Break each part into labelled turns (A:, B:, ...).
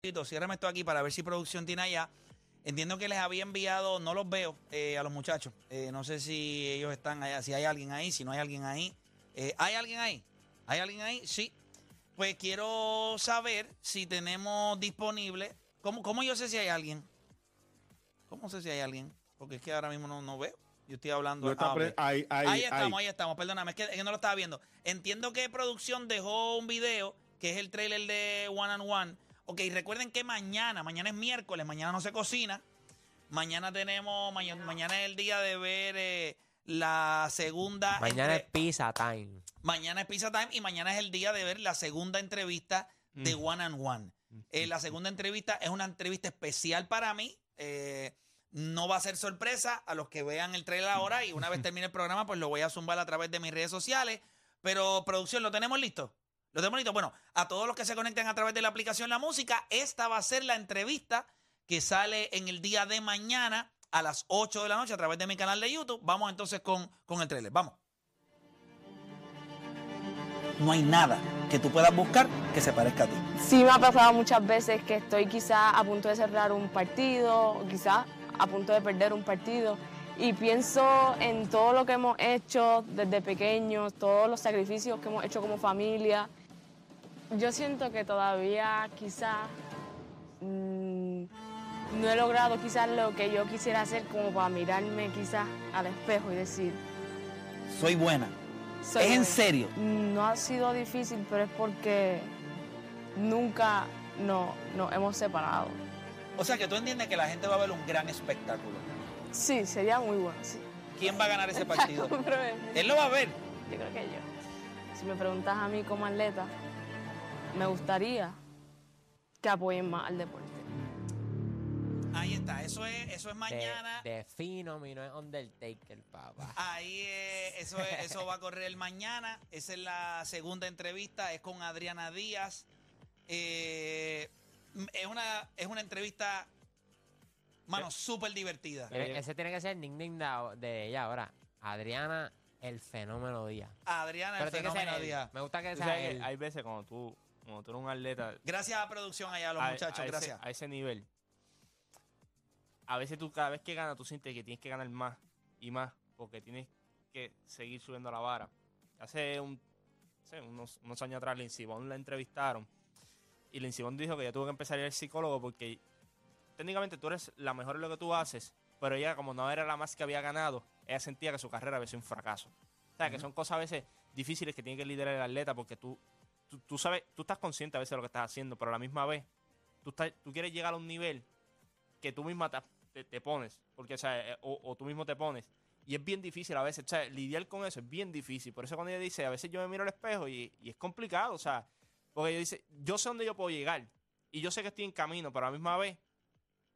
A: Ciérrame esto aquí para ver si producción tiene allá. Entiendo que les había enviado, no los veo eh, a los muchachos. Eh, no sé si ellos están allá, si hay alguien ahí, si no hay alguien ahí. Eh, ¿Hay alguien ahí? ¿Hay alguien ahí? Sí. Pues quiero saber si tenemos disponible. ¿Cómo, cómo yo sé si hay alguien? ¿Cómo sé si hay alguien? Porque es que ahora mismo no, no veo. Yo estoy hablando.
B: No
A: ah,
B: ahí, ahí,
A: Ahí estamos,
B: ahí.
A: ahí estamos. Perdóname, es que, es que no lo estaba viendo. Entiendo que producción dejó un video, que es el trailer de One and One. Ok, recuerden que mañana, mañana es miércoles, mañana no se cocina. Mañana tenemos, mañana, mañana es el día de ver eh, la segunda.
C: Mañana es pizza time.
A: Mañana es Pizza Time y mañana es el día de ver la segunda entrevista de One and One. Eh, la segunda entrevista es una entrevista especial para mí. Eh, no va a ser sorpresa a los que vean el trailer ahora y una vez termine el programa, pues lo voy a zumbar a través de mis redes sociales. Pero, producción, ¿lo tenemos listo? ¿Lo tenemos listo? Bueno, a todos los que se conecten a través de la aplicación La Música, esta va a ser la entrevista que sale en el día de mañana a las 8 de la noche a través de mi canal de YouTube. Vamos entonces con, con el trailer. Vamos. No hay nada que tú puedas buscar que se parezca a ti.
D: Sí me ha pasado muchas veces que estoy quizá a punto de cerrar un partido, o quizá a punto de perder un partido, y pienso en todo lo que hemos hecho desde pequeños, todos los sacrificios que hemos hecho como familia. Yo siento que todavía quizá mm, no he logrado quizás lo que yo quisiera hacer como para mirarme quizás al espejo y decir,
A: Soy buena.
D: soy
A: ¿Es en
D: buena".
A: serio?
D: No ha sido difícil, pero es porque nunca no, nos hemos separado.
A: O sea que tú entiendes que la gente va a ver un gran espectáculo.
D: Sí, sería muy bueno, sí.
A: ¿Quién va a ganar ese partido? Él lo va a ver.
D: yo creo que yo. Si me preguntas a mí como atleta, me gustaría que apoyen más al deporte.
A: Ahí está. Eso es, eso es mañana.
C: de fino, mi no es Undertaker, papá.
A: Ahí eh, eso, es- eso va a correr mañana. Esa es la segunda entrevista. Es con Adriana Díaz. Eh, es, una, es una entrevista, mano, súper divertida.
C: Ese tiene que ser el nickname de, de ella ahora. Adriana, el fenómeno Díaz.
A: Adriana, el
C: Pero
A: fenómeno. Díaz.
C: Me gusta que
B: Tú
C: sea él.
B: hay veces cuando tú, cuando tú eres un atleta
A: Gracias a producción allá, a los
B: a,
A: muchachos.
B: a ese,
A: gracias.
B: a ese nivel, a veces tú cada vez que ganas, tú sientes que tienes que ganar más y más, porque tienes que seguir subiendo la vara. Hace un, no sé, unos, unos años atrás, Lindsey Vonn la entrevistaron y Lindsey Vonn dijo que ya tuvo que empezar a ir al psicólogo porque técnicamente tú eres la mejor en lo que tú haces, pero ella como no era la más que había ganado, ella sentía que su carrera había sido un fracaso. O sea, que son cosas a veces difíciles que tiene que liderar el atleta porque tú, tú, tú sabes, tú estás consciente a veces de lo que estás haciendo, pero a la misma vez tú, estás, tú quieres llegar a un nivel que tú misma te, te- te pones, porque, o, sea, eh, o, o tú mismo te pones. Y es bien difícil a veces, o sea, lidiar con eso es bien difícil. Por eso cuando ella dice, a veces yo me miro al espejo y, y es complicado, o sea, porque ella dice, yo sé dónde yo puedo llegar y yo sé que estoy en camino, pero a la misma vez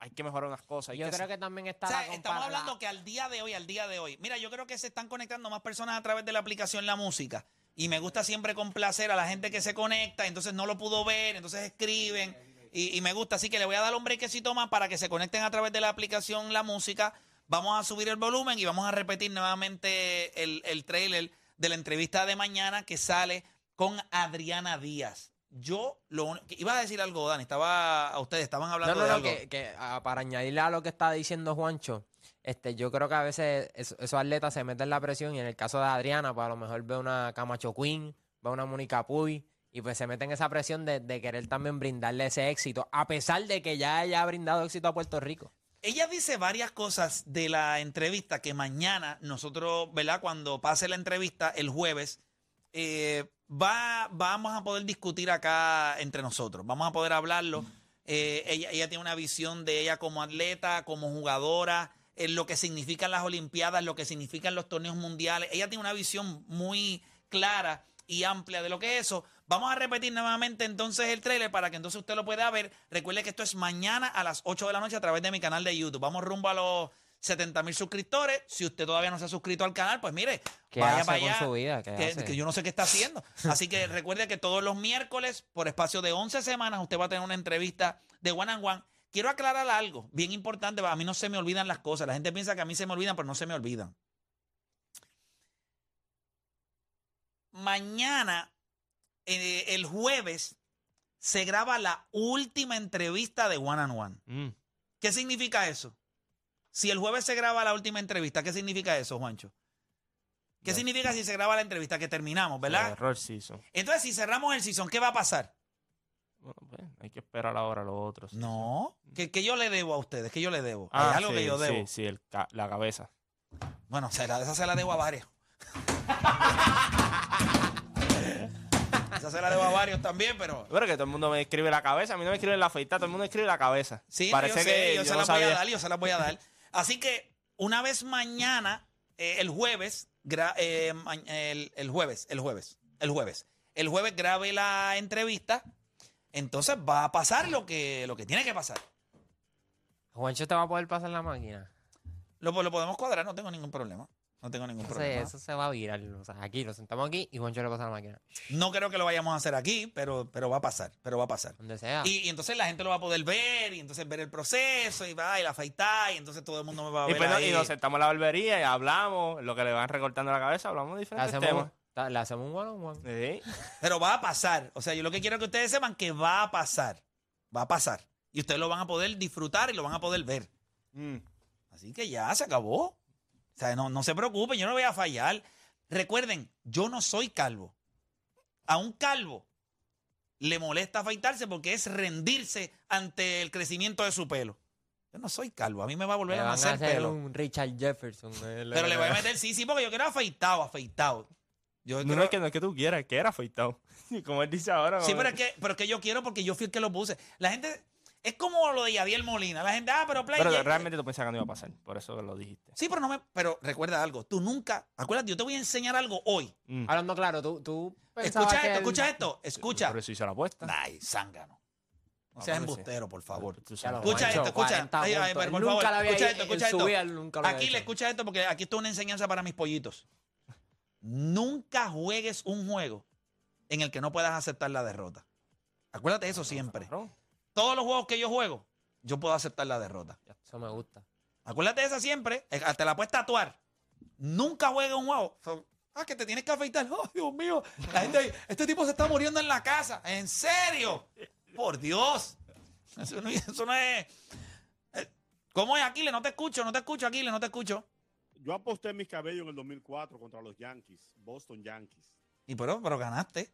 B: hay que mejorar unas cosas. hay
C: Yo
B: que
C: creo que también
A: O
C: está
A: sea,
C: la
A: estamos hablando
C: la-
A: que al día de hoy, al día de hoy, mira, yo creo que se están conectando más personas a través de la aplicación La Música. Y me gusta siempre complacer a la gente que se conecta, entonces no lo pudo ver, entonces escriben. Y, y me gusta, así que le voy a dar un brequecito más para que se conecten a través de la aplicación La Música. Vamos a subir el volumen y vamos a repetir nuevamente el, el trailer de la entrevista de mañana que sale con Adriana Díaz. Yo lo iba a decir algo, Dani, estaba a ustedes estaban hablando
C: no,
A: de
C: no,
A: algo.
C: que, que, para añadirle a lo que está diciendo Juancho, este, yo creo que a veces es- esos atletas se meten la presión y en el caso de Adriana, pues a lo mejor ve una Camacho Queen, ve una Mónica Puy y pues se meten esa presión de, de querer también brindarle ese éxito, a pesar de que ya haya brindado éxito a Puerto Rico.
A: Ella dice varias cosas de la entrevista que mañana nosotros, ¿verdad? Cuando pase la entrevista el jueves, eh, va, vamos a poder discutir acá entre nosotros. Vamos a poder hablarlo. Eh, ella, ella tiene una visión de ella como atleta, como jugadora, en lo que significan las Olimpiadas, lo que significan los torneos mundiales. Ella tiene una visión muy clara y amplia de lo que es eso. Vamos a repetir nuevamente entonces el trailer para que entonces usted lo pueda ver. Recuerde que esto es mañana a las 8 de la noche a través de mi canal de YouTube. Vamos rumbo a los 70 mil suscriptores. Si usted todavía no se ha suscrito al canal, pues mire,
C: ¿Qué
A: vaya
C: hace
A: para
C: con
A: allá.
C: su vida? ¿Qué
A: que,
C: hace?
A: que yo no sé qué está haciendo. Así que recuerde que todos los miércoles, por espacio de 11 semanas, usted va a tener una entrevista de One and One. Quiero aclarar algo bien importante. A mí no se me olvidan las cosas. La gente piensa que a mí se me olvidan, pero no se me olvidan. Mañana, eh, el jueves, se graba la última entrevista de One and One.
B: Mm.
A: ¿Qué significa eso? Si el jueves se graba la última entrevista, ¿qué significa eso, Juancho? ¿Qué significa si se graba la entrevista? Que terminamos, ¿verdad?
B: Error season.
A: Entonces, si cerramos el season, ¿qué va a pasar?
B: Bueno, pues, hay que esperar ahora los otros.
A: No. ¿Qué, qué yo le debo a ustedes? ¿Qué yo le debo?
B: Ah,
A: Hay algo
B: sí,
A: que yo debo.
B: Sí, sí, el ca- la cabeza.
A: Bueno, se la- esa se la debo a varios. esa se la debo a varios también, pero...
B: Pero que todo el mundo me escribe la cabeza. A mí no me escribe la afeitada, todo el mundo escribe la cabeza.
A: Sí,
B: Parece
A: yo sé,
B: que
A: yo,
B: yo
A: se
B: no
A: las voy a dar, yo se las voy a dar. Así que una vez mañana, eh, el jueves, gra- eh, ma- el, el jueves, el jueves, el jueves, el jueves grabe la entrevista, entonces va a pasar lo que, lo que tiene que pasar.
C: Juancho te va a poder pasar la máquina.
A: Lo, lo podemos cuadrar, no tengo ningún problema. No tengo ningún
C: Eso se,
A: problema.
C: eso se va a virar. O sea, aquí lo sentamos aquí y Juancho le pasa la máquina.
A: No creo que lo vayamos a hacer aquí, pero, pero va a pasar, pero va a pasar.
C: Donde sea.
A: Y, y entonces la gente lo va a poder ver, y entonces ver el proceso, y va, y la afeitar, y entonces todo el mundo me va a
B: Y,
A: ver
B: pues,
A: ahí.
B: y nos sentamos en la barbería y hablamos, lo que le van recortando la cabeza, hablamos de diferentes
C: hacemos,
B: temas.
C: ta- le hacemos un one on one.
B: Sí.
A: Pero va a pasar. O sea, yo lo que quiero es que ustedes sepan que va a pasar. Va a pasar. Y ustedes lo van a poder disfrutar y lo van a poder ver.
B: Mm.
A: Así que ya se acabó. O sea, no, no se preocupen, yo no voy a fallar. Recuerden, yo no soy calvo. A un calvo le molesta afeitarse porque es rendirse ante el crecimiento de su pelo. Yo no soy calvo, a mí me va a volver
C: Le
A: a
C: van a
A: nacer
C: hacer
A: pelo.
C: un Richard Jefferson. eh,
A: Pero le voy a meter sí, sí, porque yo quiero afeitado, afeitado. Yo
B: No,
A: quiero-
B: no es que no es que tú quieras, que era afeitado. Y como él dice ahora.
A: Sí, pero es, que, pero es que yo quiero porque yo fui el que lo puse. La gente, es como lo de Yadiel Molina. La gente, ah, pero Play.
B: Pero realmente tú pensabas que no iba a pasar, por eso lo dijiste.
A: Sí, pero no me. Pero recuerda algo. Tú nunca. Acuérdate, yo te voy a enseñar algo hoy.
B: Mm.
C: Hablando claro, tú,
A: Escucha esto,
C: él-
A: escucha esto. Escucha.
B: Por eso hice la apuesta.
A: Ay, zángano. No
B: Ah,
A: seas
B: pero
A: embustero, por favor. Escucha esto, escucha.
C: 40
A: Ay, ay, pero por favor,
C: lo había
A: escucha esto, escucha esto. Aquí le escucha esto porque aquí está una enseñanza para mis pollitos. Nunca juegues un juego en el que no puedas aceptar la derrota. Acuérdate de eso siempre. Todos los juegos que yo juego, yo puedo aceptar la derrota.
C: Eso me gusta.
A: Acuérdate de esa siempre. eh, Te la puedes tatuar. Nunca juegues un juego. Ah, que te tienes que afeitar. Oh, Dios mío. La gente este tipo se está muriendo en la casa. ¿En serio? Por Dios. Eso no, eso no es. eh, ¿Cómo es, Aquiles? No te escucho, no te escucho, Aquiles, no te escucho.
E: Yo aposté mis cabellos en el 2004 contra los Yankees, Boston Yankees.
A: Y pero, pero ganaste.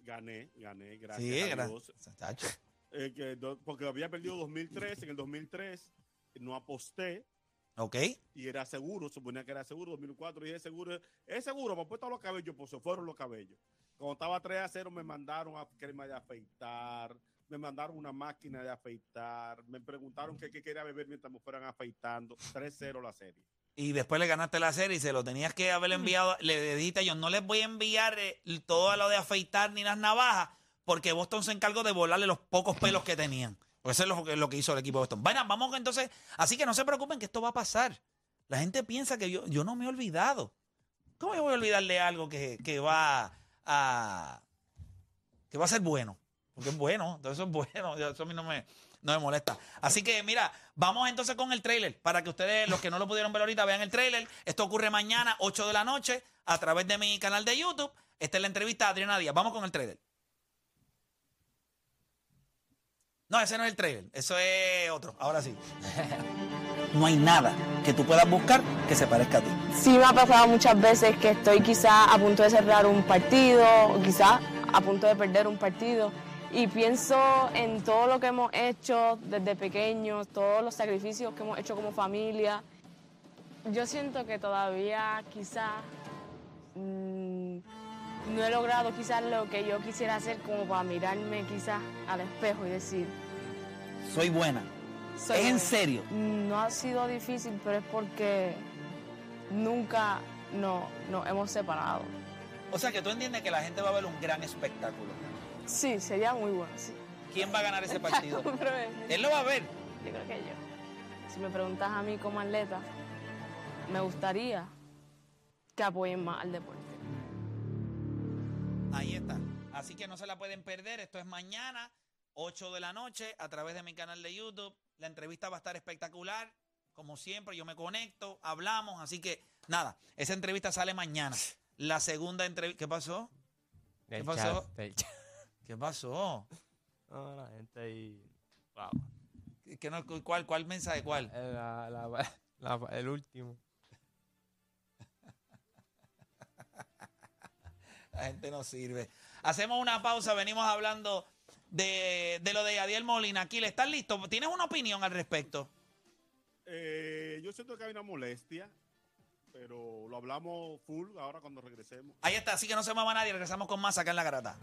E: Gané, gané, gracias
A: Sí,
E: a
A: gra-
E: Dios.
A: Chacho.
E: Eh, que porque había perdido 2003, en el 2003 no aposté
A: Ok.
E: y era seguro, suponía que era seguro, 2004 dije seguro, es seguro, me apuesto a los cabellos, pues se fueron los cabellos. Cuando estaba 3 a 0 me mandaron a crema de afeitar, me mandaron una máquina de afeitar, me preguntaron qué, qué quería beber mientras me fueran afeitando, 3-0 la serie.
A: Y después le ganaste la serie y se lo tenías que haber enviado. Le dijiste yo, no les voy a enviar eh, todo lo de afeitar ni las navajas, porque Boston se encargó de volarle los pocos pelos que tenían. Eso es lo, que- hizo el equipo de Boston. Bueno, vamos entonces. Así que no se preocupen que esto va a pasar. La gente piensa que yo, yo no me he olvidado. ¿Cómo voy a olvidarle algo que, que va a. que va a ser bueno? Porque es bueno, entonces es bueno. Eso a mí no me, no me molesta. Así que mira, vamos entonces con el trailer para que ustedes, los que no lo pudieron ver ahorita, vean el trailer. Esto ocurre mañana, 8 de la noche, a través de mi canal de YouTube. Esta es la entrevista a Adriana Díaz. Vamos con el trailer. No, ese no es el trailer, eso es otro. Ahora sí. No hay nada que tú puedas buscar que se parezca a ti.
D: Sí me ha pasado muchas veces que estoy quizá a punto de cerrar un partido, o quizá a punto de perder un partido. Y pienso en todo lo que hemos hecho desde pequeños, todos los sacrificios que hemos hecho como familia. Yo siento que todavía quizá no he logrado quizás lo que yo quisiera hacer como para mirarme quizás al espejo y decir,
A: Soy buena.
D: soy
A: ¿Es en
D: buena".
A: serio?
D: No ha sido difícil, pero es porque nunca no- nos hemos separado.
A: O sea que tú entiendes que la gente va a ver un gran espectáculo.
D: Sí, sería muy bueno, sí.
A: ¿Quién va a ganar ese partido? Él lo va a ver.
D: yo creo que yo. Si me preguntas a mí como atleta, me gustaría que apoyen más al deporte.
A: Ahí está. Así que no se la pueden perder. Esto es mañana, 8 de la noche, a través de mi canal de YouTube. La entrevista va a estar espectacular. Como siempre, yo me conecto, hablamos. Así que nada, esa entrevista sale mañana. La segunda entrevista. ¿Qué pasó?
C: Del
A: pasó? ¿Qué pasó?
B: No, la gente ahí. Wow.
A: ¿Qué no- ¿Cuál, ¿Cuál mensaje? ¿Cuál?
C: Eh, La- la- la- el último.
A: La gente no sirve. Hacemos una pausa, venimos hablando de, de lo de Yadiel Molina. Aquí, ¿estás listo? ¿Tienes una opinión al respecto?
E: Eh, yo siento que hay una molestia, pero lo hablamos full ahora cuando regresemos.
A: Ahí está, así que no se mueva nadie. Regresamos con más acá en la garata.